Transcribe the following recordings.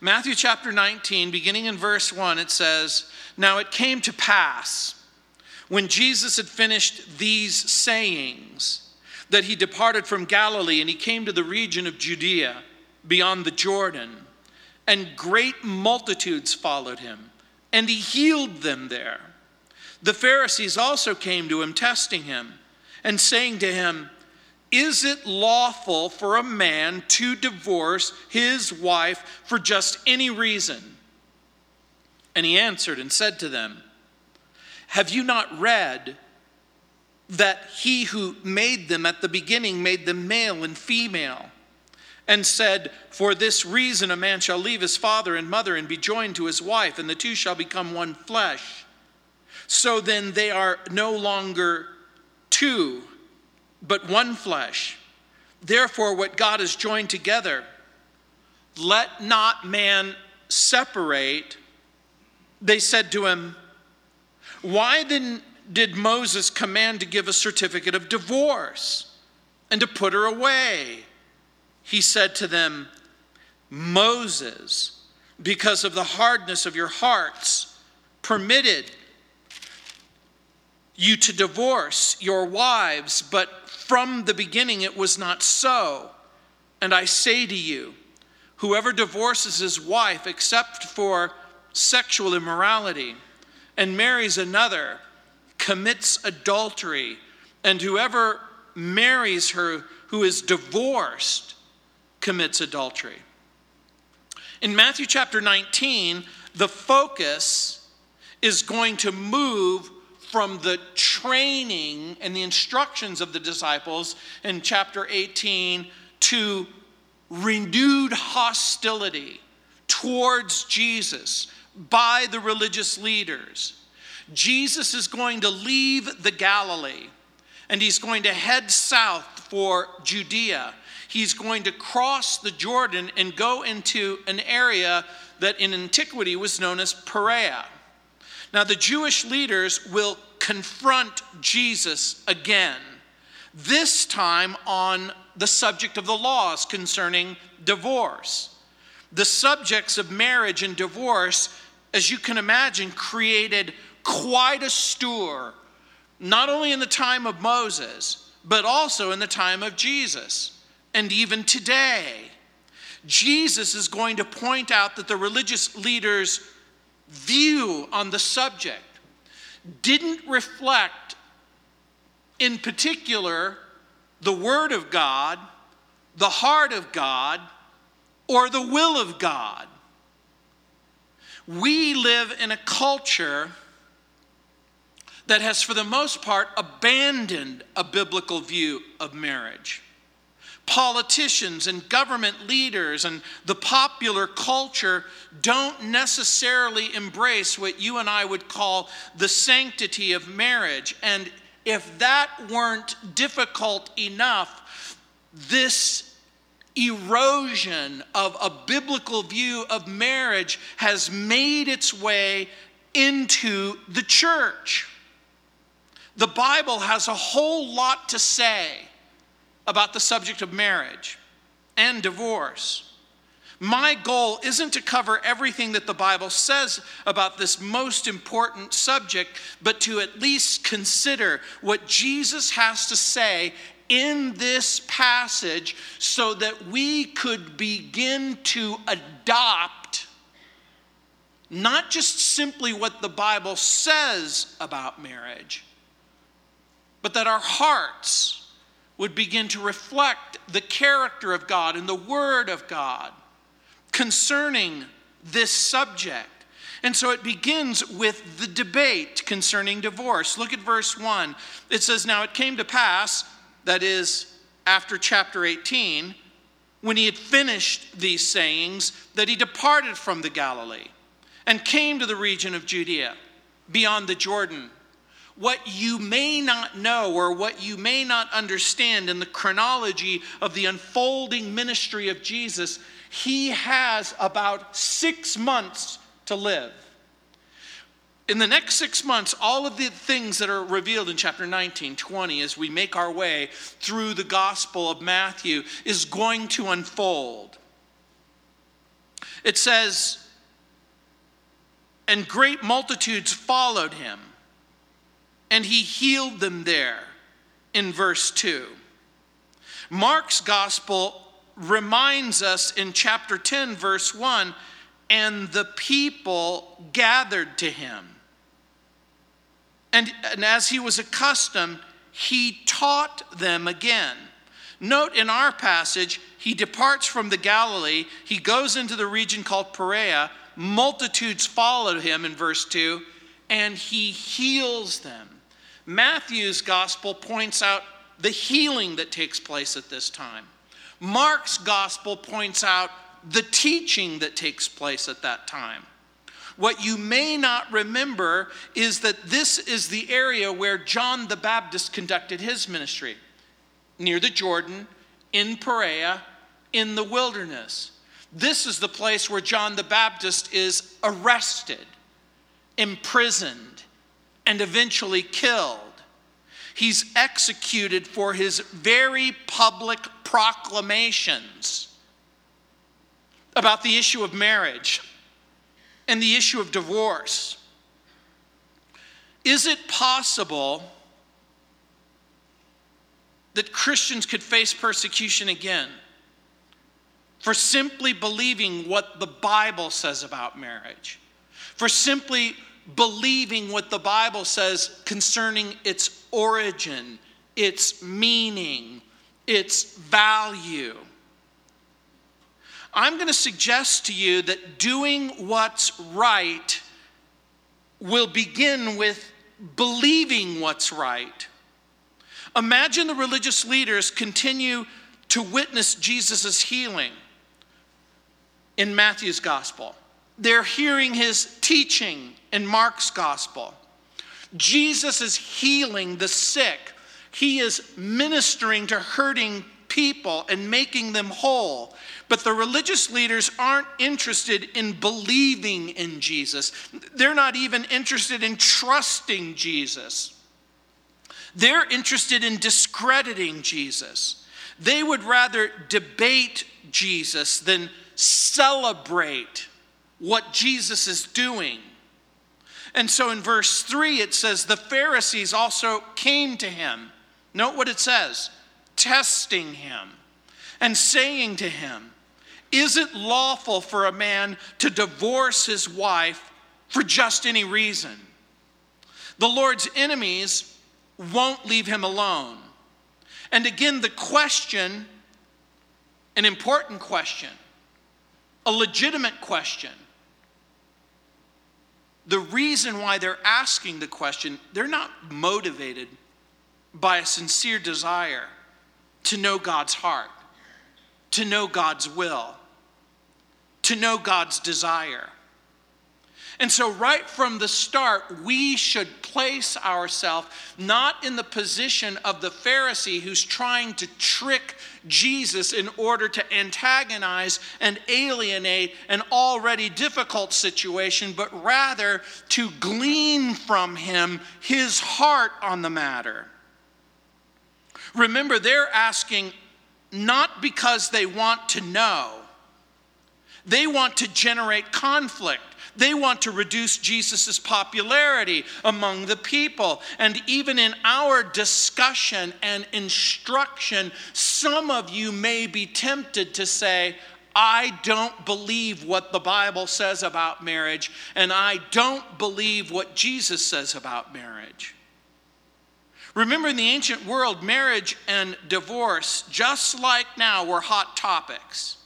Matthew chapter 19, beginning in verse 1, it says, Now it came to pass when Jesus had finished these sayings that he departed from Galilee and he came to the region of Judea beyond the Jordan, and great multitudes followed him, and he healed them there. The Pharisees also came to him, testing him, and saying to him, Is it lawful for a man to divorce his wife for just any reason? And he answered and said to them, Have you not read that he who made them at the beginning made them male and female? and said, For this reason a man shall leave his father and mother and be joined to his wife, and the two shall become one flesh. So then they are no longer two, but one flesh. Therefore, what God has joined together, let not man separate. They said to him, Why then did Moses command to give a certificate of divorce and to put her away? he said to them, Moses, because of the hardness of your hearts, permitted you to divorce your wives, but from the beginning it was not so. And I say to you, whoever divorces his wife except for sexual immorality and marries another commits adultery, and whoever marries her who is divorced commits adultery. In Matthew chapter 19, the focus is going to move from the training and the instructions of the disciples in chapter 18 to renewed hostility towards Jesus by the religious leaders. Jesus is going to leave the Galilee and he's going to head south for Judea he's going to cross the Jordan and go into an area that in antiquity was known as Perea. Now, the Jewish leaders will confront Jesus again, this time on the subject of the laws concerning divorce. The subjects of marriage and divorce, as you can imagine, created quite a stir, not only in the time of Moses, but also in the time of Jesus and even today. Jesus is going to point out that the religious leaders' view on the subject didn't reflect, in particular, the Word of God, the heart of God, or the will of God. We live in a culture that has, for the most part, abandoned a biblical view of marriage politicians and government leaders and the popular culture don't necessarily embrace what you and I would call the sanctity of marriage. And if that weren't difficult enough, this erosion of a biblical view of marriage has made its way into the church. The Bible has a whole lot to say about the subject of marriage and divorce. My goal isn't to cover everything that the Bible says about this most important subject, but to at least consider what Jesus has to say in this passage so that we could begin to adopt not just simply what the Bible says about marriage, but that our hearts would begin to reflect the character of God and the Word of God concerning this subject. And so it begins with the debate concerning divorce. Look at verse 1. It says, Now it came to pass, that is, after chapter 18, when he had finished these sayings, that he departed from the Galilee and came to the region of Judea, beyond the Jordan what you may not know or what you may not understand in the chronology of the unfolding ministry of Jesus, he has about six months to live. In the next six months, all of the things that are revealed in chapter 19, 20, as we make our way through the Gospel of Matthew, is going to unfold. It says, and great multitudes followed him, and he healed them there in verse 2. Mark's gospel reminds us in chapter 10, verse 1 and the people gathered to him. And, and as he was accustomed, he taught them again. Note in our passage, he departs from the Galilee, he goes into the region called Perea, multitudes followed him in verse 2, and he heals them. Matthew's gospel points out the healing that takes place at this time. Mark's gospel points out the teaching that takes place at that time. What you may not remember is that this is the area where John the Baptist conducted his ministry near the Jordan, in Perea, in the wilderness. This is the place where John the Baptist is arrested, imprisoned, and eventually killed. He's executed for his very public proclamations about the issue of marriage and the issue of divorce. Is it possible that Christians could face persecution again for simply believing what the Bible says about marriage? For simply believing what the Bible says concerning its origin, its meaning, its value. I'm going to suggest to you that doing what's right will begin with believing what's right. Imagine the religious leaders continue to witness Jesus' healing in Matthew's gospel. They're hearing his teaching in Mark's gospel. Jesus is healing the sick, he is ministering to hurting people and making them whole. But the religious leaders aren't interested in believing in Jesus, they're not even interested in trusting Jesus. They're interested in discrediting Jesus. They would rather debate Jesus than celebrate what Jesus is doing. And so in verse 3, it says, The Pharisees also came to him. Note what it says testing him and saying to him, Is it lawful for a man to divorce his wife for just any reason? The Lord's enemies won't leave him alone. And again, the question, an important question, a legitimate question the reason why they're asking the question, they're not motivated by a sincere desire to know God's heart, to know God's will, to know God's desire. And so, right from the start, we should place ourselves not in the position of the Pharisee who's trying to trick Jesus in order to antagonize and alienate an already difficult situation, but rather to glean from him his heart on the matter. Remember, they're asking not because they want to know, they want to generate conflict. They want to reduce Jesus' popularity among the people. And even in our discussion and instruction, some of you may be tempted to say, I don't believe what the Bible says about marriage, and I don't believe what Jesus says about marriage. Remember, in the ancient world, marriage and divorce, just like now, were hot topics.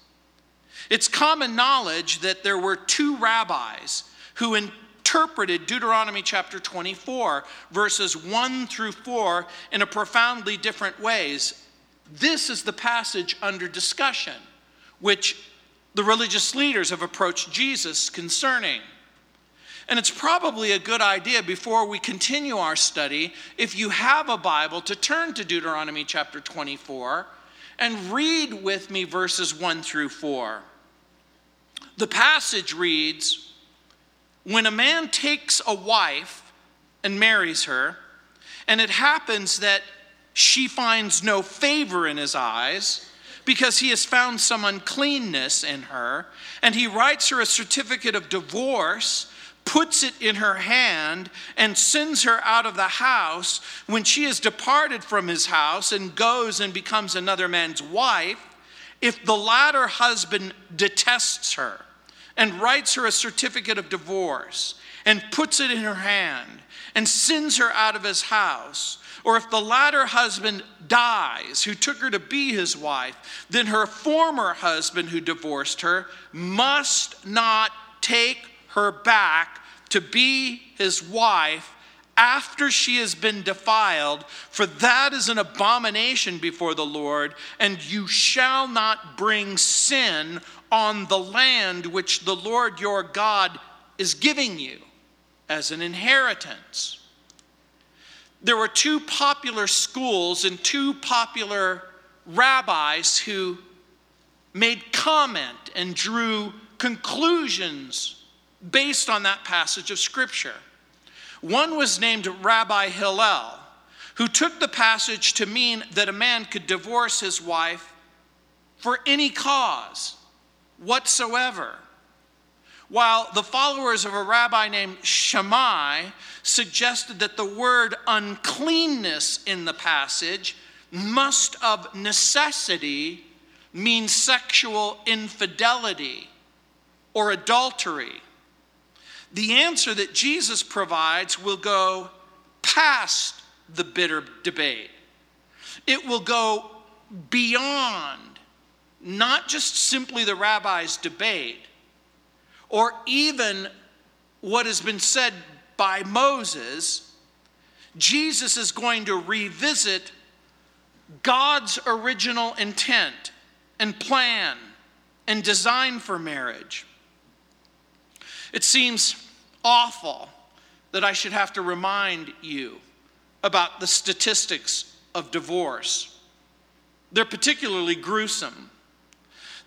It's common knowledge that there were two rabbis who interpreted Deuteronomy chapter 24, verses 1 through 4, in a profoundly different ways. This is the passage under discussion, which the religious leaders have approached Jesus concerning. And it's probably a good idea before we continue our study, if you have a Bible, to turn to Deuteronomy chapter 24 and read with me verses 1 through 4. The passage reads When a man takes a wife and marries her, and it happens that she finds no favor in his eyes, because he has found some uncleanness in her, and he writes her a certificate of divorce, puts it in her hand, and sends her out of the house when she has departed from his house and goes and becomes another man's wife, if the latter husband detests her and writes her a certificate of divorce and puts it in her hand and sends her out of his house, or if the latter husband dies, who took her to be his wife, then her former husband who divorced her must not take her back to be his wife after she has been defiled, for that is an abomination before the Lord, and you shall not bring sin on the land which the Lord your God is giving you as an inheritance there were two popular schools and two popular rabbis who made comment and drew conclusions based on that passage of Scripture. One was named Rabbi Hillel, who took the passage to mean that a man could divorce his wife for any cause whatsoever while the followers of a rabbi named Shammai suggested that the word uncleanness in the passage must of necessity mean sexual infidelity or adultery. The answer that Jesus provides will go past the bitter debate. It will go beyond not just simply the rabbi's debate, or even what has been said by Moses, Jesus is going to revisit God's original intent and plan and design for marriage. It seems awful that I should have to remind you about the statistics of divorce. They're particularly gruesome.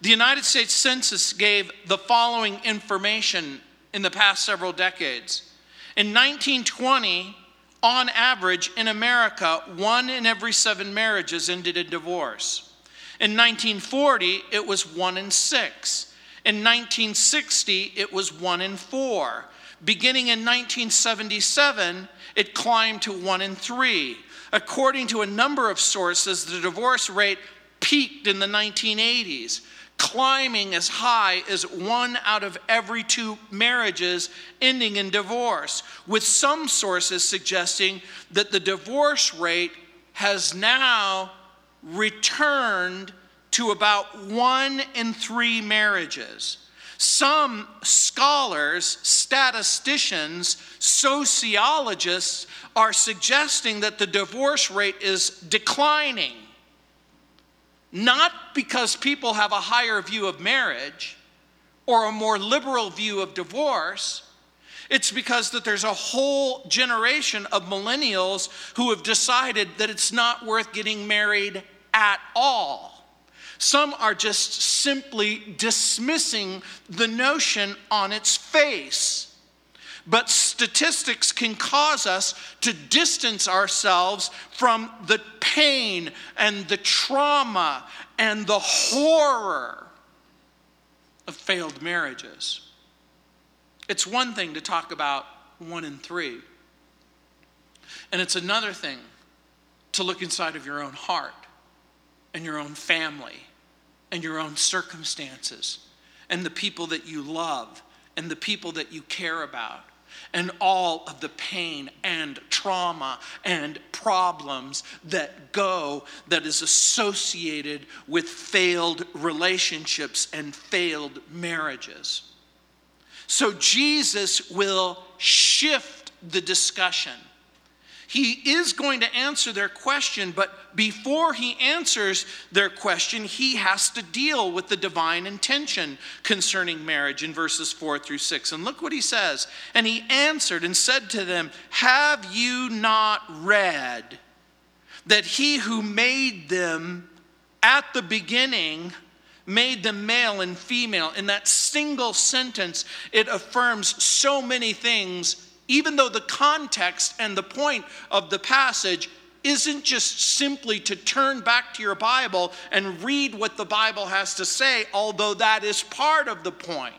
The United States Census gave the following information in the past several decades. In 1920, on average, in America, one in every seven marriages ended in divorce. In 1940, it was one in six. In 1960, it was one in four. Beginning in 1977, it climbed to one in three. According to a number of sources, the divorce rate peaked in the 1980s climbing as high as one out of every two marriages ending in divorce, with some sources suggesting that the divorce rate has now returned to about one in three marriages. Some scholars, statisticians, sociologists are suggesting that the divorce rate is declining not because people have a higher view of marriage or a more liberal view of divorce. It's because that there's a whole generation of millennials who have decided that it's not worth getting married at all. Some are just simply dismissing the notion on its face. But statistics can cause us to distance ourselves from the pain and the trauma and the horror of failed marriages. It's one thing to talk about one in three, and it's another thing to look inside of your own heart and your own family and your own circumstances and the people that you love and the people that you care about and all of the pain and trauma and problems that go that is associated with failed relationships and failed marriages. So Jesus will shift the discussion he is going to answer their question, but before he answers their question, he has to deal with the divine intention concerning marriage in verses 4 through 6. And look what he says. And he answered and said to them, Have you not read that he who made them at the beginning made them male and female? In that single sentence, it affirms so many things even though the context and the point of the passage isn't just simply to turn back to your Bible and read what the Bible has to say, although that is part of the point.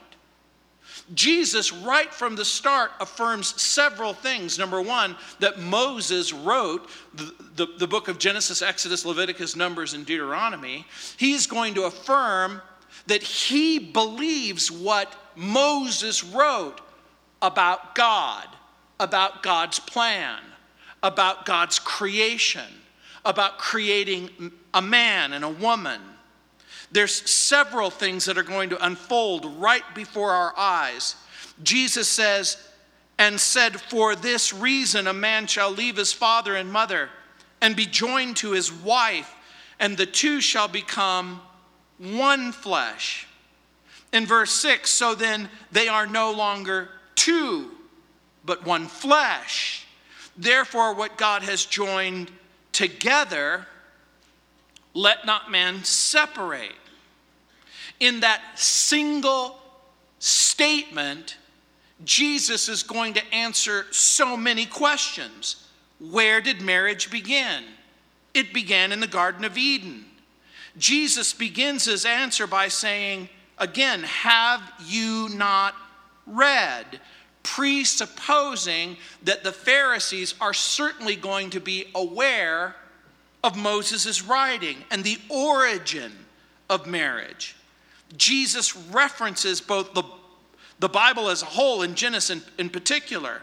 Jesus, right from the start, affirms several things. Number one, that Moses wrote the, the, the, book of Genesis, Exodus, Leviticus, Numbers, and Deuteronomy. He's going to affirm that he believes what Moses wrote about God, about God's plan, about God's creation, about creating a man and a woman there's several things that are going to unfold right before our eyes. Jesus says, and said, For this reason a man shall leave his father and mother and be joined to his wife, and the two shall become one flesh. In verse 6, so then they are no longer two, but one flesh. Therefore, what God has joined together, let not man separate. In that single statement, Jesus is going to answer so many questions. Where did marriage begin? It began in the Garden of Eden. Jesus begins his answer by saying, Again, have you not read? Presupposing that the Pharisees are certainly going to be aware of Moses' writing and the origin of marriage. Jesus references both the, the Bible as a whole and Genesis in, in particular.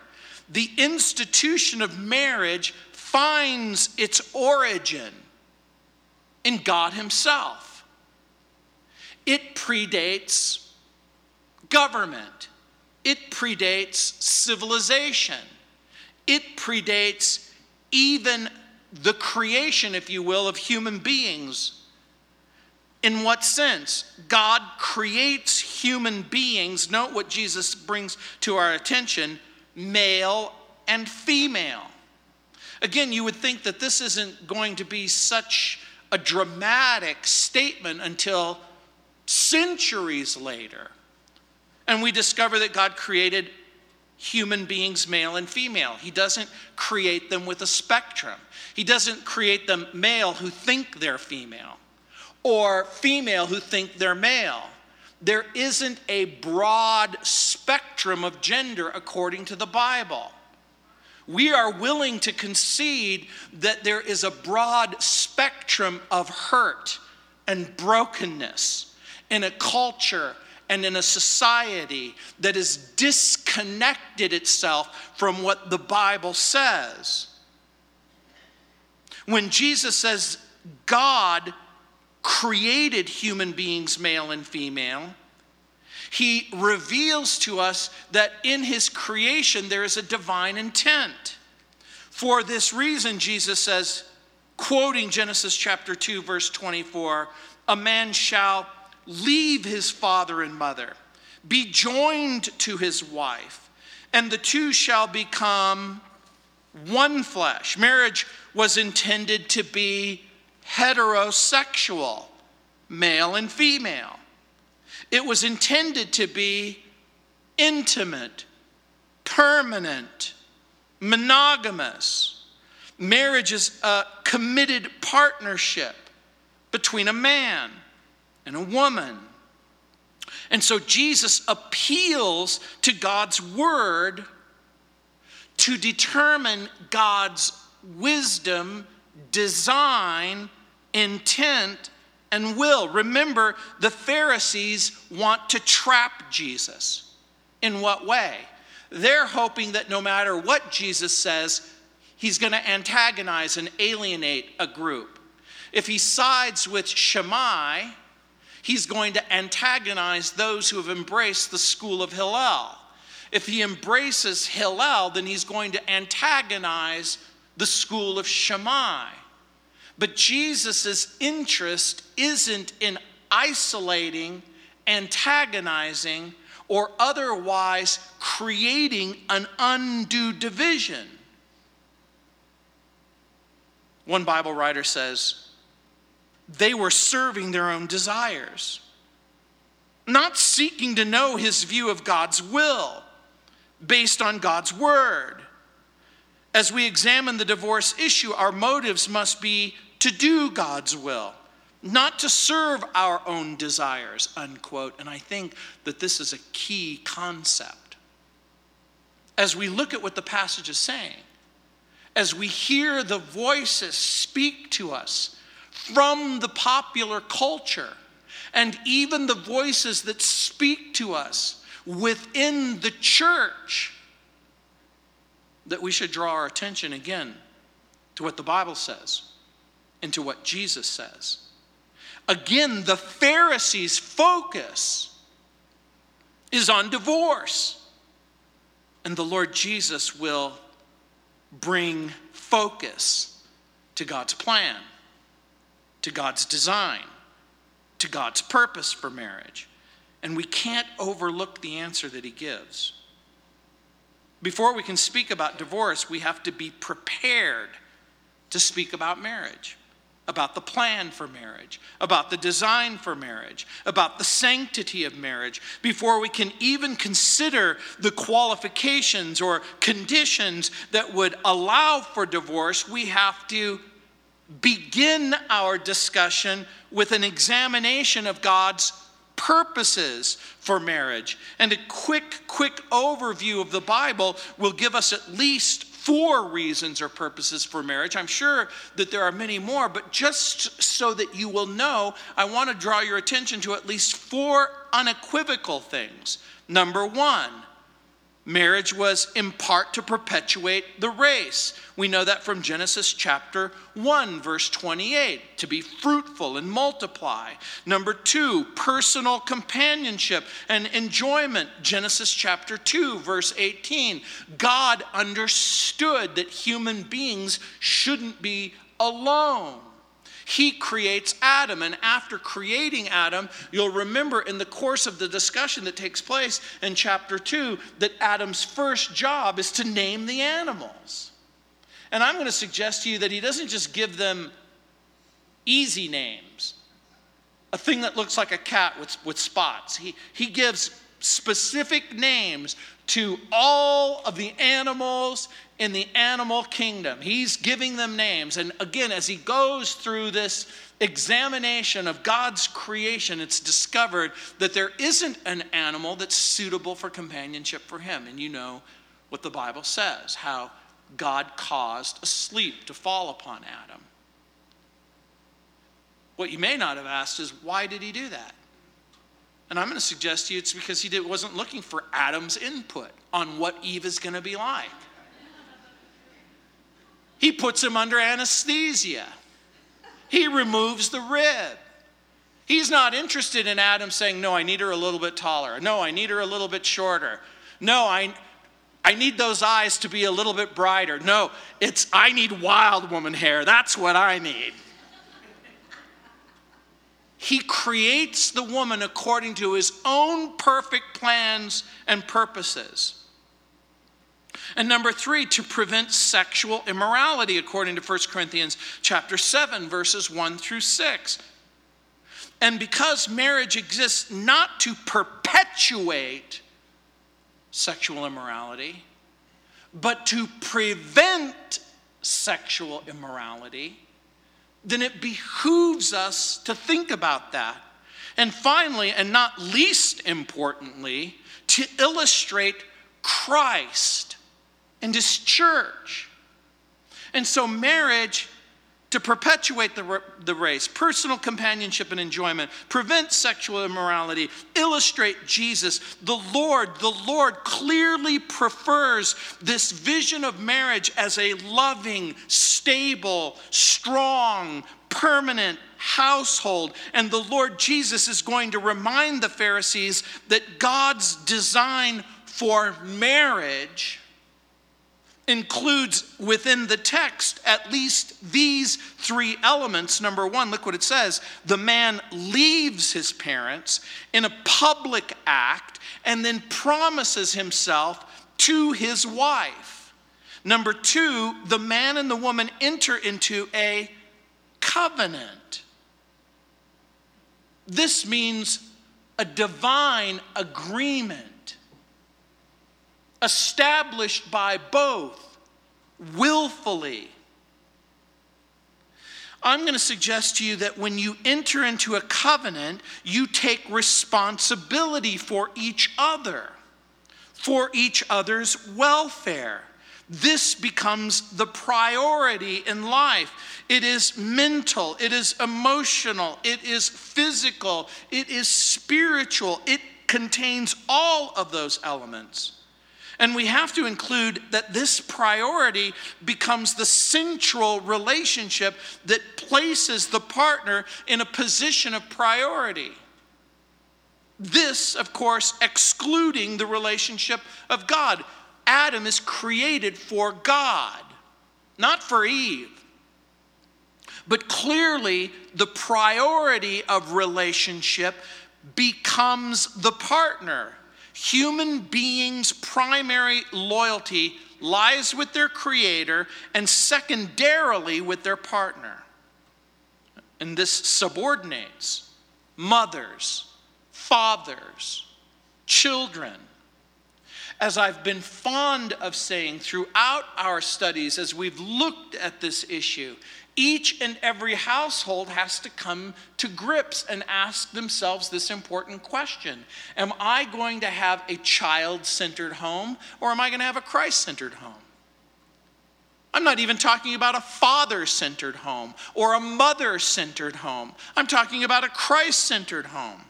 The institution of marriage finds its origin in God Himself. It predates government, it predates civilization, it predates even the creation, if you will, of human beings. In what sense? God creates human beings. Note what Jesus brings to our attention male and female. Again, you would think that this isn't going to be such a dramatic statement until centuries later. And we discover that God created human beings, male and female. He doesn't create them with a spectrum. He doesn't create them male who think they're female or female who think they're male. There isn't a broad spectrum of gender according to the Bible. We are willing to concede that there is a broad spectrum of hurt and brokenness in a culture and in a society that has disconnected itself from what the Bible says. When Jesus says God created human beings, male and female, he reveals to us that in his creation there is a divine intent. For this reason, Jesus says, quoting Genesis chapter 2, verse 24, a man shall leave his father and mother, be joined to his wife, and the two shall become one flesh. Marriage was intended to be heterosexual, male and female. It was intended to be intimate, permanent, monogamous. Marriage is a committed partnership between a man and a woman. And so Jesus appeals to God's word to determine God's wisdom design, intent, and will. Remember, the Pharisees want to trap Jesus. In what way? They're hoping that no matter what Jesus says, he's going to antagonize and alienate a group. If he sides with Shammai, he's going to antagonize those who have embraced the school of Hillel. If he embraces Hillel, then he's going to antagonize the school of Shammai. But Jesus' interest isn't in isolating, antagonizing, or otherwise creating an undue division. One Bible writer says, they were serving their own desires, not seeking to know his view of God's will based on God's word. As we examine the divorce issue, our motives must be to do God's will, not to serve our own desires, unquote. And I think that this is a key concept. As we look at what the passage is saying, as we hear the voices speak to us from the popular culture, and even the voices that speak to us within the church, that we should draw our attention again to what the Bible says and to what Jesus says. Again, the Pharisees' focus is on divorce, and the Lord Jesus will bring focus to God's plan, to God's design, to God's purpose for marriage. And we can't overlook the answer that He gives. Before we can speak about divorce, we have to be prepared to speak about marriage, about the plan for marriage, about the design for marriage, about the sanctity of marriage. Before we can even consider the qualifications or conditions that would allow for divorce, we have to begin our discussion with an examination of God's purposes for marriage. And a quick, quick overview of the Bible will give us at least four reasons or purposes for marriage. I'm sure that there are many more, but just so that you will know, I want to draw your attention to at least four unequivocal things. Number one, Marriage was in part to perpetuate the race. We know that from Genesis chapter 1, verse 28, to be fruitful and multiply. Number two, personal companionship and enjoyment. Genesis chapter 2, verse 18. God understood that human beings shouldn't be alone. He creates Adam. And after creating Adam, you'll remember in the course of the discussion that takes place in chapter 2 that Adam's first job is to name the animals. And I'm going to suggest to you that he doesn't just give them easy names, a thing that looks like a cat with, with spots. He, he gives specific names to all of the animals in the animal kingdom. He's giving them names. And again, as he goes through this examination of God's creation, it's discovered that there isn't an animal that's suitable for companionship for him. And you know what the Bible says how God caused a sleep to fall upon Adam. What you may not have asked is, why did he do that? And I'm going to suggest to you it's because he wasn't looking for Adam's input on what Eve is going to be like. He puts him under anesthesia. He removes the rib. He's not interested in Adam saying, No, I need her a little bit taller. No, I need her a little bit shorter. No, I, I need those eyes to be a little bit brighter. No, it's I need wild woman hair. That's what I need. He creates the woman according to his own perfect plans and purposes. And number three, to prevent sexual immorality, according to 1 Corinthians chapter 7, verses 1 through 6. And because marriage exists not to perpetuate sexual immorality, but to prevent sexual immorality, then it behooves us to think about that. And finally, and not least importantly, to illustrate Christ and his church. And so, marriage to perpetuate the, the race, personal companionship and enjoyment, prevent sexual immorality, illustrate Jesus. The Lord, the Lord clearly prefers this vision of marriage as a loving, stable, strong, permanent household. And the Lord Jesus is going to remind the Pharisees that God's design for marriage includes within the text at least these three elements. Number one, look what it says the man leaves his parents in a public act and then promises himself to his wife. Number two, the man and the woman enter into a covenant. This means a divine agreement established by both willfully. I'm going to suggest to you that when you enter into a covenant, you take responsibility for each other, for each other's welfare. This becomes the priority in life. It is mental, it is emotional, it is physical, it is spiritual. It contains all of those elements. And we have to include that this priority becomes the central relationship that places the partner in a position of priority. This, of course, excluding the relationship of God. Adam is created for God, not for Eve. But clearly, the priority of relationship becomes the partner. Human beings' primary loyalty lies with their creator and secondarily with their partner. And this subordinates mothers, fathers, children, as I've been fond of saying throughout our studies as we've looked at this issue, each and every household has to come to grips and ask themselves this important question Am I going to have a child centered home or am I going to have a Christ centered home? I'm not even talking about a father centered home or a mother centered home. I'm talking about a Christ centered home.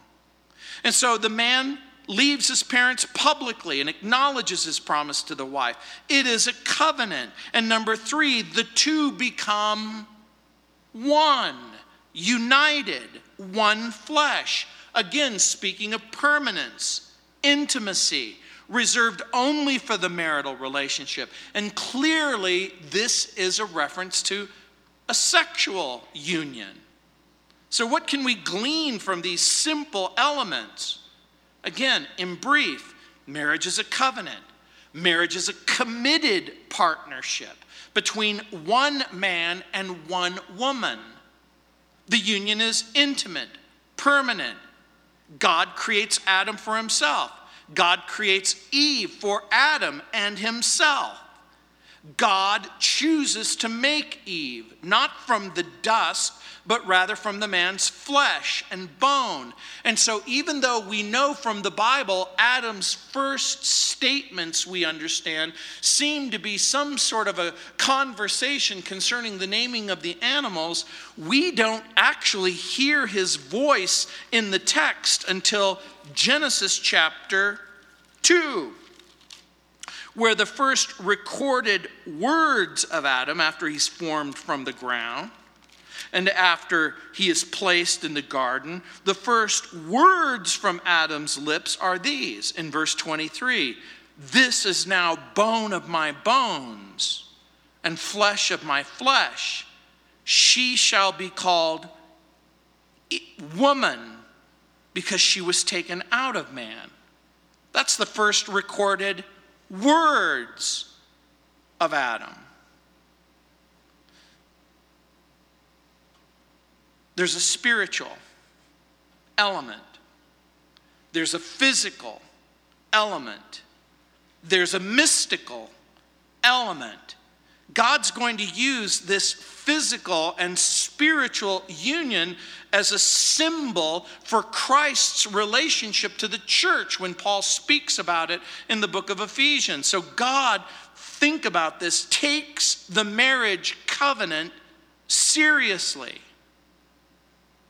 And so the man leaves his parents publicly and acknowledges his promise to the wife. It is a covenant. And number three, the two become one, united, one flesh. Again, speaking of permanence, intimacy, reserved only for the marital relationship. And clearly, this is a reference to a sexual union. So, what can we glean from these simple elements? Again, in brief, marriage is a covenant. Marriage is a committed partnership between one man and one woman. The union is intimate, permanent. God creates Adam for himself. God creates Eve for Adam and himself. God chooses to make Eve, not from the dust, but rather from the man's flesh and bone. And so, even though we know from the Bible, Adam's first statements, we understand, seem to be some sort of a conversation concerning the naming of the animals, we don't actually hear his voice in the text until Genesis chapter 2 where the first recorded words of Adam after he's formed from the ground and after he is placed in the garden, the first words from Adam's lips are these in verse 23 This is now bone of my bones and flesh of my flesh. She shall be called woman because she was taken out of man. That's the first recorded words of Adam. There's a spiritual element, there's a physical element, there's a mystical element. God's going to use this physical and spiritual union as a symbol for Christ's relationship to the church when Paul speaks about it in the book of Ephesians. So, God, think about this, takes the marriage covenant seriously.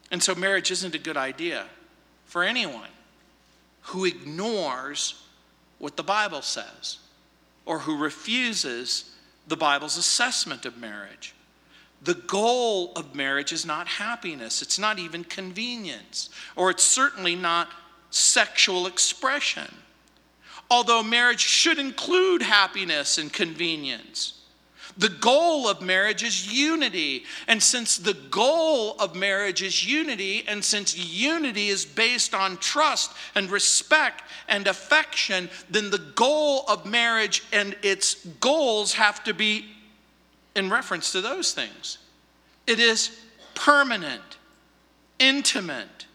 And so marriage isn't a good idea for anyone who ignores what the Bible says or who refuses the Bible's assessment of marriage. The goal of marriage is not happiness, it's not even convenience, or it's certainly not sexual expression. Although marriage should include happiness and convenience. The goal of marriage is unity. And since the goal of marriage is unity, and since unity is based on trust and respect and affection, then the goal of marriage and its goals have to be in reference to those things. It is permanent, intimate.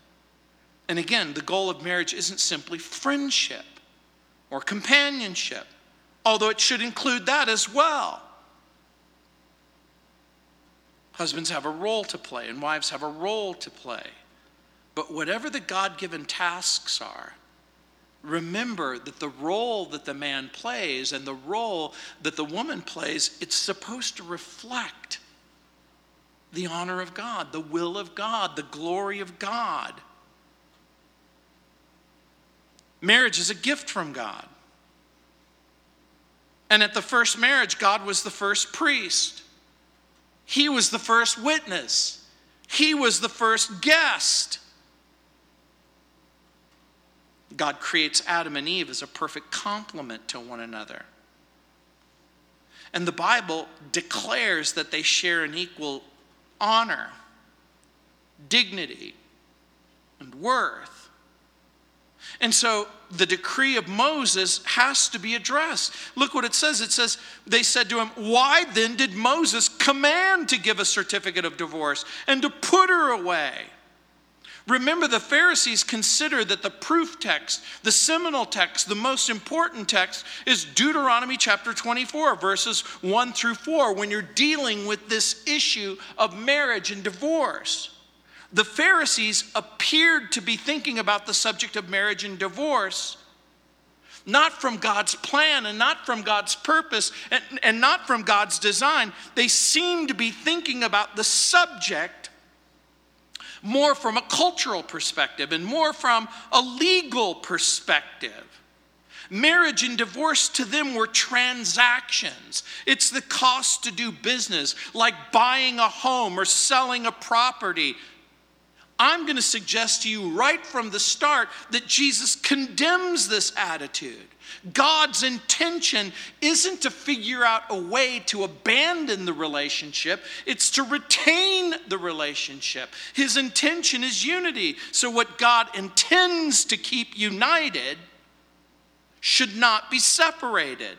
And again, the goal of marriage isn't simply friendship or companionship, although it should include that as well. Husbands have a role to play, and wives have a role to play. But whatever the God given tasks are, remember that the role that the man plays and the role that the woman plays, it's supposed to reflect the honor of God, the will of God, the glory of God. Marriage is a gift from God. And at the first marriage, God was the first priest. He was the first witness. He was the first guest. God creates Adam and Eve as a perfect complement to one another. And the Bible declares that they share an equal honor, dignity, and worth. And so the decree of Moses has to be addressed. Look what it says. It says, they said to him, Why then did Moses command to give a certificate of divorce and to put her away? Remember, the Pharisees considered that the proof text, the seminal text, the most important text is Deuteronomy chapter 24, verses 1 through 4, when you're dealing with this issue of marriage and divorce. The Pharisees appeared to be thinking about the subject of marriage and divorce not from God's plan and not from God's purpose and, and not from God's design. They seem to be thinking about the subject more from a cultural perspective and more from a legal perspective. Marriage and divorce to them were transactions. It's the cost to do business, like buying a home or selling a property. I'm going to suggest to you right from the start that Jesus condemns this attitude. God's intention isn't to figure out a way to abandon the relationship, it's to retain the relationship. His intention is unity. So, what God intends to keep united should not be separated.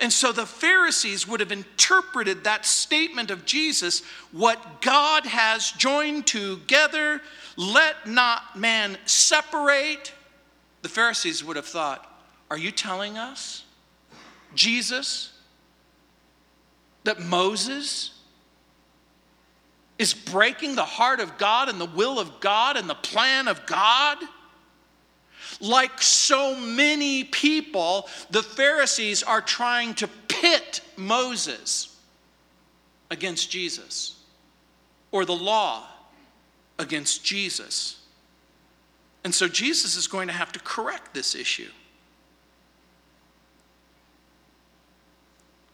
And so the Pharisees would have interpreted that statement of Jesus what God has joined together, let not man separate. The Pharisees would have thought, Are you telling us, Jesus, that Moses is breaking the heart of God and the will of God and the plan of God? Like so many people, the Pharisees are trying to pit Moses against Jesus or the law against Jesus. And so Jesus is going to have to correct this issue.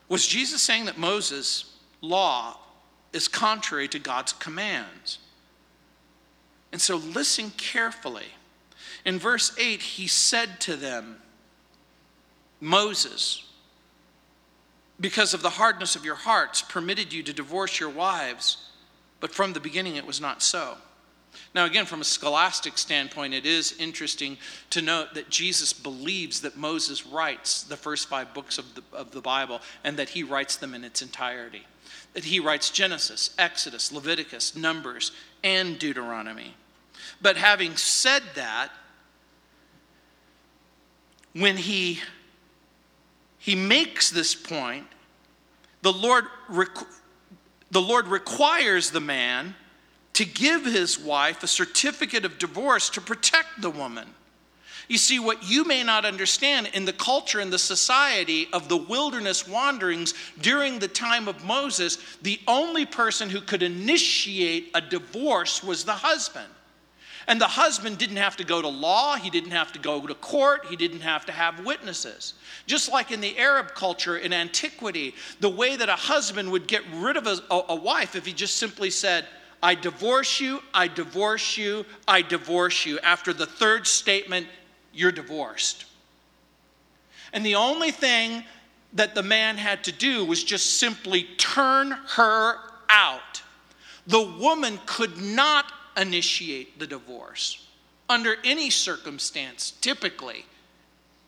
Was Jesus saying that Moses' law is contrary to God's commands? And so listen carefully. In verse 8, he said to them, Moses, because of the hardness of your hearts, permitted you to divorce your wives, but from the beginning it was not so. Now, again, from a scholastic standpoint, it is interesting to note that Jesus believes that Moses writes the first five books of the, of the Bible and that he writes them in its entirety. That he writes Genesis, Exodus, Leviticus, Numbers, and Deuteronomy. But having said that, when he, he makes this point, the Lord, requ- the Lord requires the man to give his wife a certificate of divorce to protect the woman. You see, what you may not understand in the culture and the society of the wilderness wanderings during the time of Moses, the only person who could initiate a divorce was the husband. And the husband didn't have to go to law, he didn't have to go to court, he didn't have to have witnesses. Just like in the Arab culture in antiquity, the way that a husband would get rid of a, a, wife if he just simply said, I divorce you, I divorce you, I divorce you. After the third statement, you're divorced. And the only thing that the man had to do was just simply turn her out. The woman could not initiate the divorce under any circumstance, typically.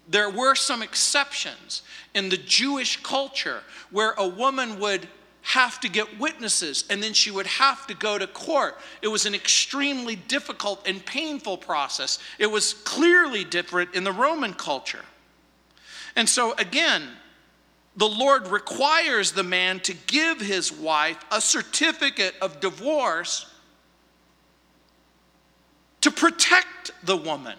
There were some exceptions in the Jewish culture where a woman would have to get witnesses and then she would have to go to court. It was an extremely difficult and painful process. It was clearly different in the Roman culture. And so, again, the Lord requires the man to give his wife a certificate of divorce to protect the woman.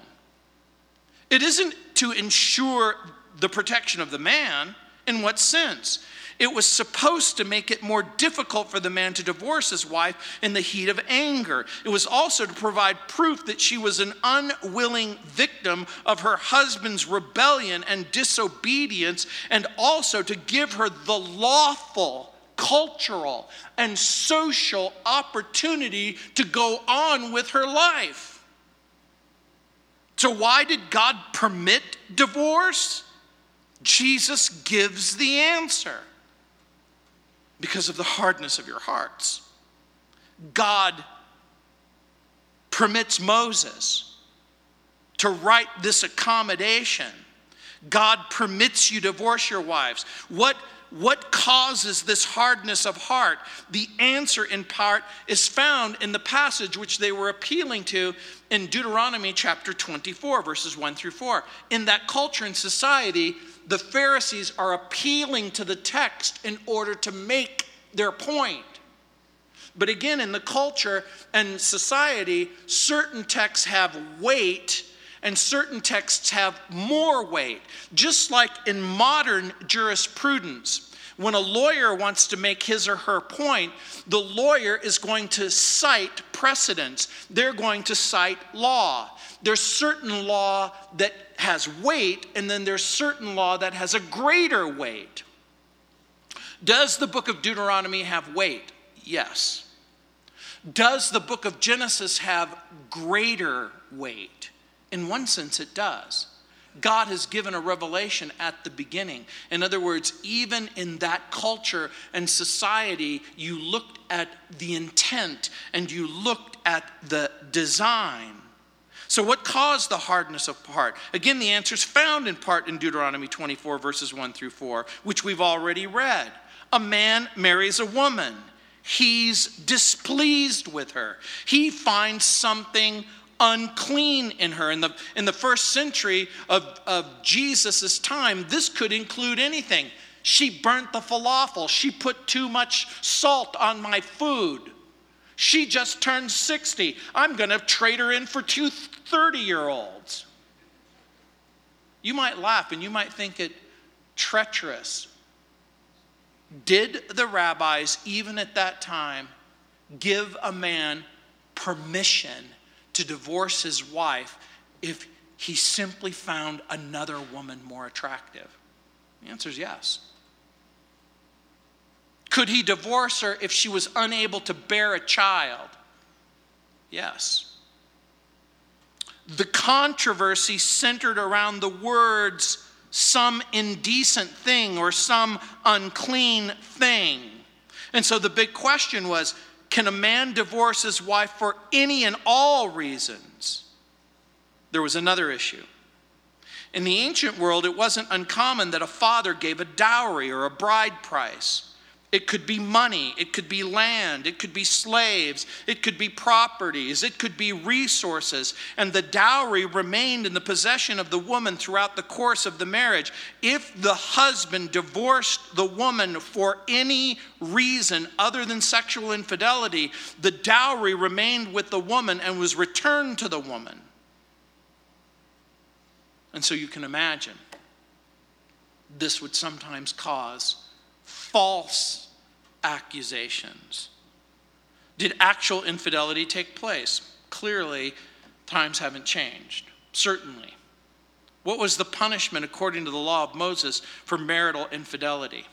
It isn't to ensure the protection of the man. In what sense? It was supposed to make it more difficult for the man to divorce his wife in the heat of anger. It was also to provide proof that she was an unwilling victim of her husband's rebellion and disobedience, and also to give her the lawful cultural and social opportunity to go on with her life. So, why did God permit divorce? Jesus gives the answer because of the hardness of your hearts. God permits Moses to write this accommodation. God permits you divorce your wives. What, what causes this hardness of heart? The answer, in part, is found in the passage which they were appealing to in Deuteronomy chapter 24, verses 1 through 4. In that culture and society, the Pharisees are appealing to the text in order to make their point. But again, in the culture and society, certain texts have weight and certain texts have more weight. Just like in modern jurisprudence, when a lawyer wants to make his or her point, the lawyer is going to cite precedents, they're going to cite law. There's certain law that has weight, and then there's certain law that has a greater weight. Does the book of Deuteronomy have weight? Yes. Does the book of Genesis have greater weight? In one sense, it does. God has given a revelation at the beginning. In other words, even in that culture and society, you looked at the intent and you looked at the design. So, what caused the hardness of heart? Again, the answer is found in part in Deuteronomy 24, verses 1 through 4, which we've already read. A man marries a woman, he's displeased with her, he finds something unclean in her. In the, in the first century of, of Jesus' time, this could include anything. She burnt the falafel, she put too much salt on my food. She just turned 60. I'm going to trade her in for two 30 year olds. You might laugh and you might think it treacherous. Did the rabbis, even at that time, give a man permission to divorce his wife if he simply found another woman more attractive? The answer is yes. Could he divorce her if she was unable to bear a child? Yes. The controversy centered around the words, some indecent thing or some unclean thing. And so the big question was can a man divorce his wife for any and all reasons? There was another issue. In the ancient world, it wasn't uncommon that a father gave a dowry or a bride price. It could be money, it could be land, it could be slaves, it could be properties, it could be resources, and the dowry remained in the possession of the woman throughout the course of the marriage. If the husband divorced the woman for any reason other than sexual infidelity, the dowry remained with the woman and was returned to the woman. And so you can imagine this would sometimes cause false accusations. Did actual infidelity take place? Clearly, times haven't changed. Certainly. What was the punishment according to the law of Moses for marital infidelity?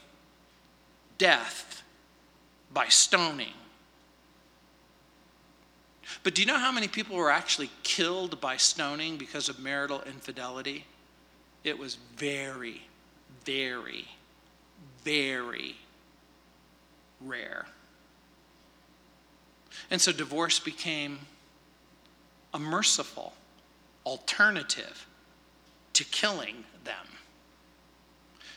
Death by stoning. But do you know how many people were actually killed by stoning because of marital infidelity? It was very, very very rare. And so divorce became a merciful alternative to killing them.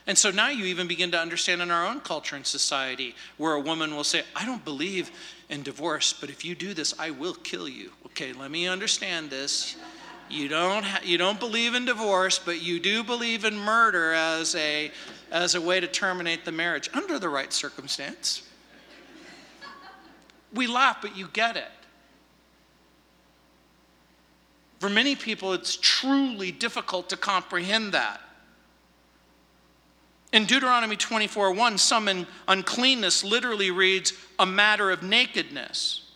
And so now you even begin to understand in our own culture and society where a woman will say, I don't believe in divorce, but if you do this, I will kill you. Okay, let me understand this. You don't, ha- you don't believe in divorce, but you do believe in murder as a, as a way to terminate the marriage under the right circumstance. We laugh, but you get it. For many people, it's truly difficult to comprehend that. In Deuteronomy 24 1, some uncleanness literally reads a matter of nakedness.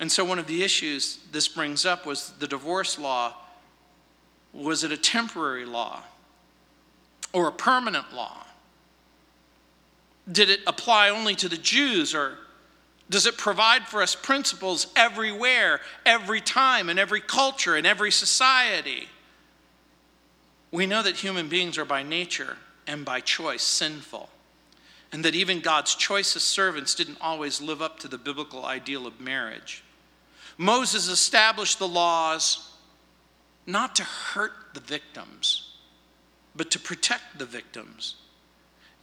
And so, one of the issues this brings up was the divorce law. Was it a temporary law or a permanent law? Did it apply only to the Jews or does it provide for us principles everywhere, every time, in every culture, in every society? We know that human beings are by nature and by choice sinful, and that even God's choicest servants didn't always live up to the biblical ideal of marriage. Moses established the laws not to hurt the victims, but to protect the victims.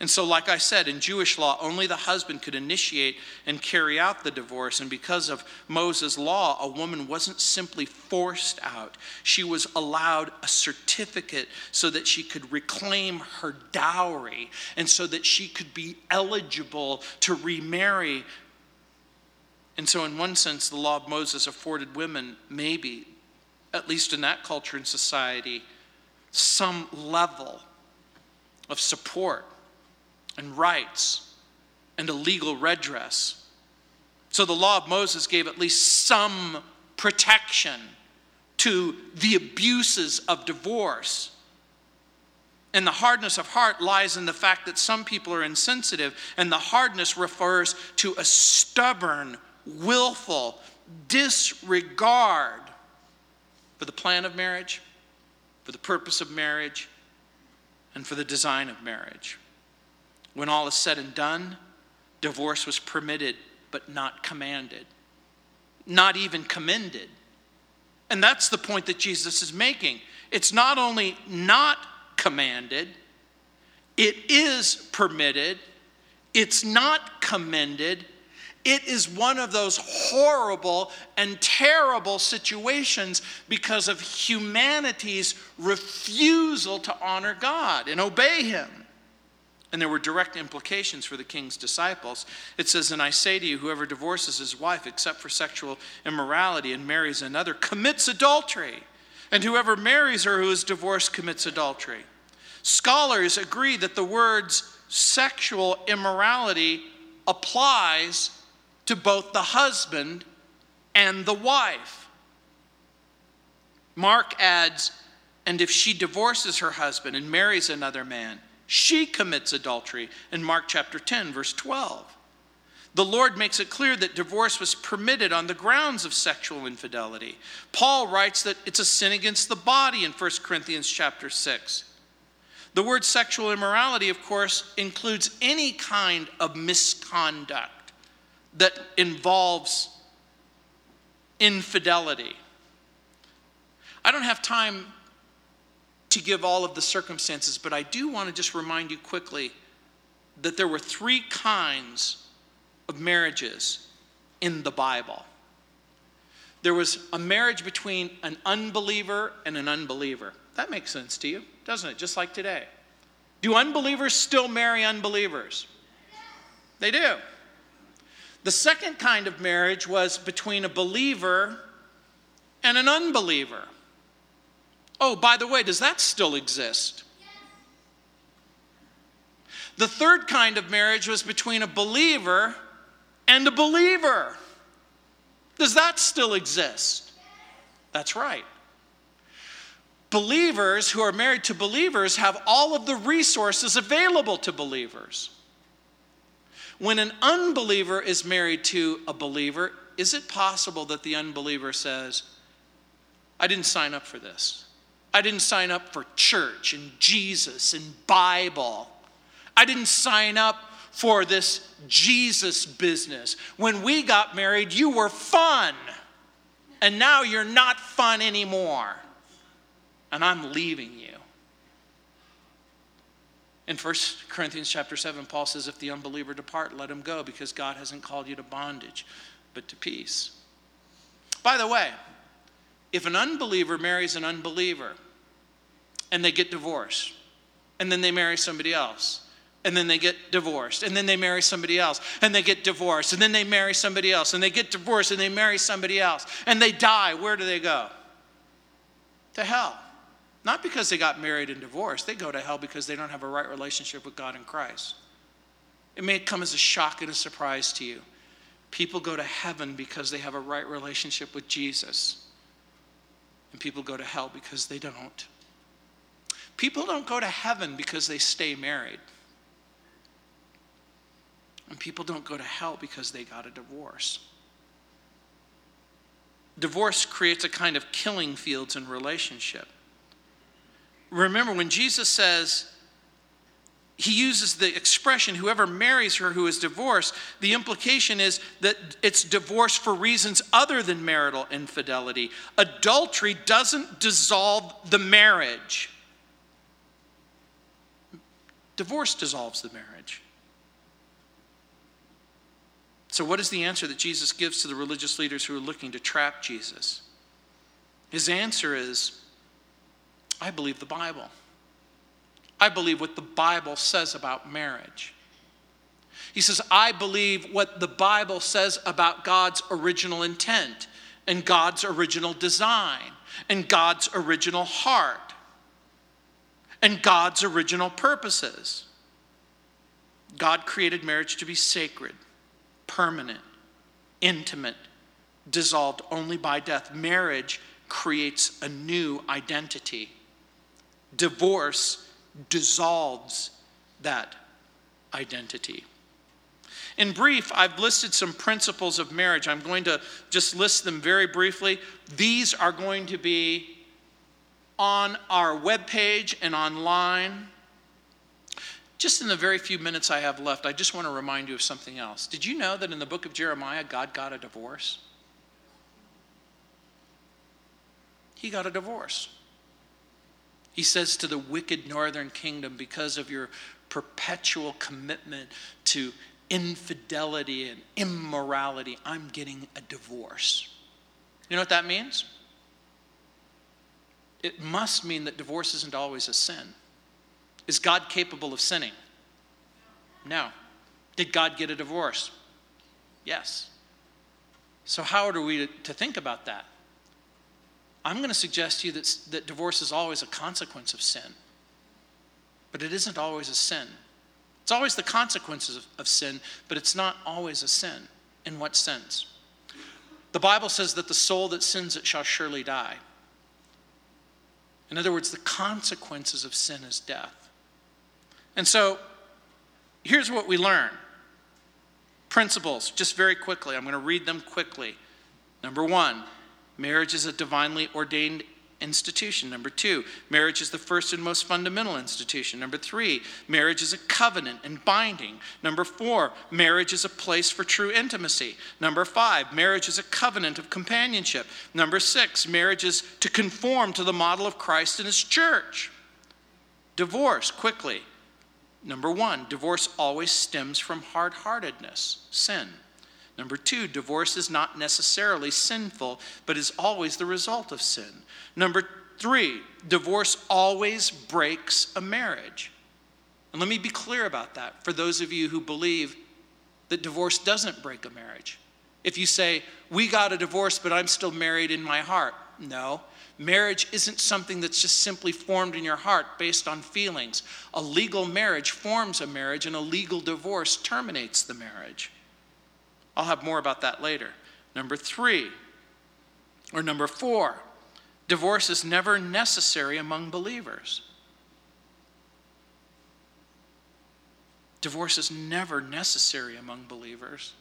And so, like I said, in Jewish law, only the husband could initiate and carry out the divorce. And because of Moses' law, a woman wasn't simply forced out, she was allowed a certificate so that she could reclaim her dowry and so that she could be eligible to remarry. And so, in one sense, the law of Moses afforded women, maybe, at least in that culture and society, some level of support and rights and a legal redress. So the law of Moses gave at least some protection to the abuses of divorce. And the hardness of heart lies in the fact that some people are insensitive, and the hardness refers to a stubborn, willful disregard for the plan of marriage, for the purpose of marriage, and for the design of marriage. When all is said and done, divorce was permitted but not commanded, not even commended. And that's the point that Jesus is making. It's not only not commanded, it is permitted, it's not commended. It is one of those horrible and terrible situations because of humanity's refusal to honor God and obey Him. And there were direct implications for the king's disciples. It says, And I say to you, whoever divorces his wife except for sexual immorality and marries another commits adultery. And whoever marries her who is divorced commits adultery. Scholars agree that the words sexual immorality applies to both the husband and the wife. Mark adds, and if she divorces her husband and marries another man, she commits adultery in Mark chapter 10, verse 12. The Lord makes it clear that divorce was permitted on the grounds of sexual infidelity. Paul writes that it's a sin against the body in 1 Corinthians chapter 6. The word sexual immorality, of course, includes any kind of misconduct that involves infidelity. I don't have time to give all of the circumstances, but I do want to just remind you quickly that there were three kinds of marriages in the Bible. There was a marriage between an unbeliever and an unbeliever. That makes sense to you, doesn't it? Just like today. Do unbelievers still marry unbelievers? They do. The second kind of marriage was between a believer and an unbeliever. Oh, by the way, does that still exist? The third kind of marriage was between a believer and a believer. Does that still exist? That's right. Believers who are married to believers have all of the resources available to believers. When an unbeliever is married to a believer, is it possible that the unbeliever says, I didn't sign up for this? I didn't sign up for church and Jesus and Bible. I didn't sign up for this Jesus business. When we got married, you were fun. And now you're not fun anymore. And I'm leaving you. In 1 Corinthians chapter 7, Paul says, If the unbeliever depart, let him go, because God hasn't called you to bondage, but to peace. By the way, if an unbeliever marries an unbeliever and they get divorced, and then they marry somebody else, and then they get divorced, and then they marry somebody else, and they get divorced, and then they marry somebody else, and they get divorced, and they marry somebody else, and they die, where do they go? To hell. Not because they got married and divorced, they go to hell because they don't have a right relationship with God and Christ. It may come as a shock and a surprise to you. People go to heaven because they have a right relationship with Jesus, and people go to hell because they don't. People don't go to heaven because they stay married. And people don't go to hell because they got a divorce. Divorce creates a kind of killing fields in relationship. Remember, when Jesus says, he uses the expression, whoever marries her who is divorced, the implication is that it's divorce for reasons other than marital infidelity. Adultery doesn't dissolve the marriage, divorce dissolves the marriage. So, what is the answer that Jesus gives to the religious leaders who are looking to trap Jesus? His answer is I believe the Bible. I believe what the Bible says about marriage. He says, I believe what the Bible says about God's original intent and God's original design and God's original heart and God's original purposes. God created marriage to be sacred permanent, intimate, dissolved only by death. Marriage creates a new identity. Divorce dissolves that identity. In brief, I've listed some principles of marriage. I'm going to just list them very briefly. These are going to be on our webpage and online. Just in the very few minutes I have left, I just want to remind you of something else. Did you know that in the book of Jeremiah, God got a divorce? He got a divorce. He says to the wicked northern kingdom, because of your perpetual commitment to infidelity and immorality, I'm getting a divorce. You know what that means? It must mean that divorce isn't always a sin. Is God capable of sinning? No. Did God get a divorce? Yes. So, how are we to think about that? I'm going to suggest to you that, that divorce is always a consequence of sin, but it isn't always a sin. It's always the consequences of, of sin, but it's not always a sin. In what sense? The Bible says that the soul that sins it shall surely die. In other words, the consequences of sin is death. And so here's what we learn principles, just very quickly. I'm going to read them quickly. Number one, marriage is a divinely ordained institution. Number two, marriage is the first and most fundamental institution. Number three, marriage is a covenant and binding. Number four, marriage is a place for true intimacy. Number five, marriage is a covenant of companionship. Number six, marriage is to conform to the model of Christ and his church. Divorce, quickly. Number one, divorce always stems from hard heartedness, sin. Number two, divorce is not necessarily sinful, but is always the result of sin. Number three, divorce always breaks a marriage. And let me be clear about that for those of you who believe that divorce doesn't break a marriage. If you say, We got a divorce, but I'm still married in my heart, no, Marriage isn't something that's just simply formed in your heart based on feelings. A legal marriage forms a marriage, and a legal divorce terminates the marriage. I'll have more about that later. Number three, or number four, divorce is never necessary among believers. Divorce is never necessary among believers.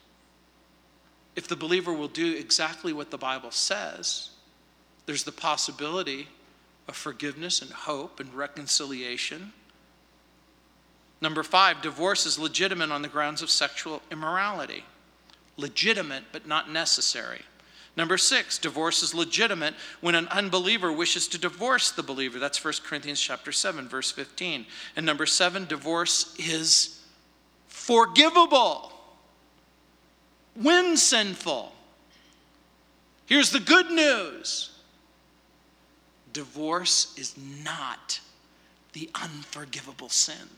If the believer will do exactly what the Bible says, there's the possibility of forgiveness and hope and reconciliation. Number five, divorce is legitimate on the grounds of sexual immorality. Legitimate, but not necessary. Number six, divorce is legitimate when an unbeliever wishes to divorce the believer. That's 1 Corinthians chapter 7, verse 15. And number seven, divorce is forgivable when sinful. Here's the good news divorce is not the unforgivable sin.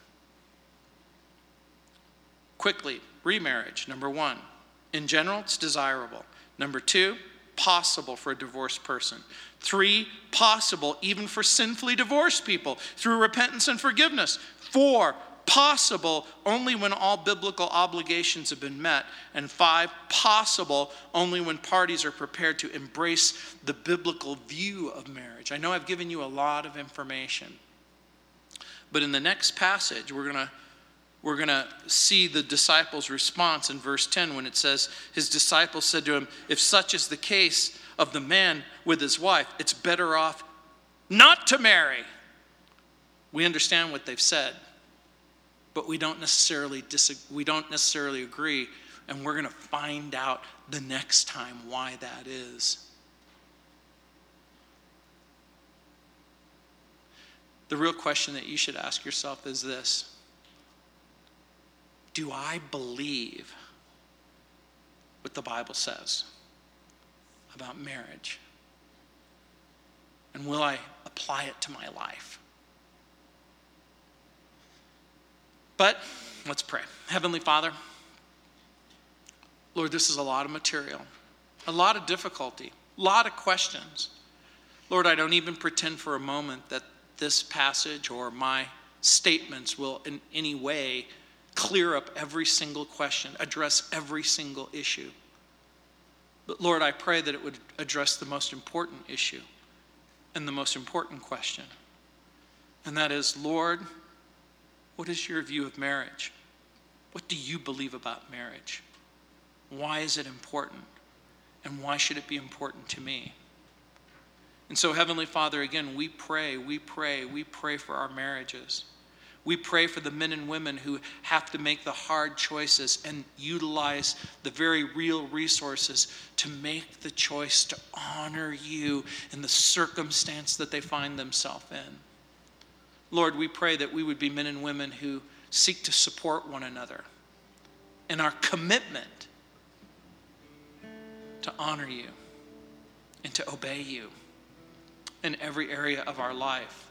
Quickly, remarriage, number one. In general, it's desirable. Number two, possible for a divorced person. Three, possible even for sinfully divorced people through repentance and forgiveness. Four, possible only when all biblical obligations have been met. And five, possible only when parties are prepared to embrace the biblical view of marriage. I know I've given you a lot of information, but in the next passage, we're going to we're going to see the disciples' response in verse 10 when it says, His disciples said to him, If such is the case of the man with his wife, it's better off not to marry. We understand what they've said but we don't necessarily disagree, we don't necessarily agree and we're going to find out the next time why that is the real question that you should ask yourself is this do i believe what the bible says about marriage and will i apply it to my life But let's pray. Heavenly Father, Lord, this is a lot of material, a lot of difficulty, a lot of questions. Lord, I don't even pretend for a moment that this passage or my statements will in any way clear up every single question, address every single issue. But Lord, I pray that it would address the most important issue and the most important question. And that is, Lord, what is your view of marriage? What do you believe about marriage? Why is it important? And why should it be important to me? And so, Heavenly Father, again, we pray, we pray, we pray for our marriages. We pray for the men and women who have to make the hard choices and utilize the very real resources to make the choice to honor you in the circumstance that they find themselves in. Lord, we pray that we would be men and women who seek to support one another in our commitment to honor you and to obey you in every area of our life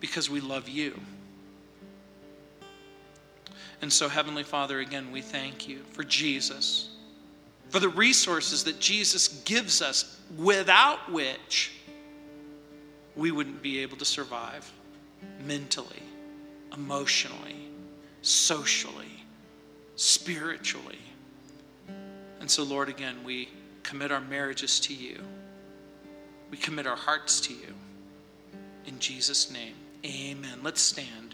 because we love you. And so, Heavenly Father, again, we thank you for Jesus, for the resources that Jesus gives us, without which we wouldn't be able to survive mentally, emotionally, socially, spiritually. And so, Lord, again, we commit our marriages to you. We commit our hearts to you. In Jesus' name, amen. Let's stand.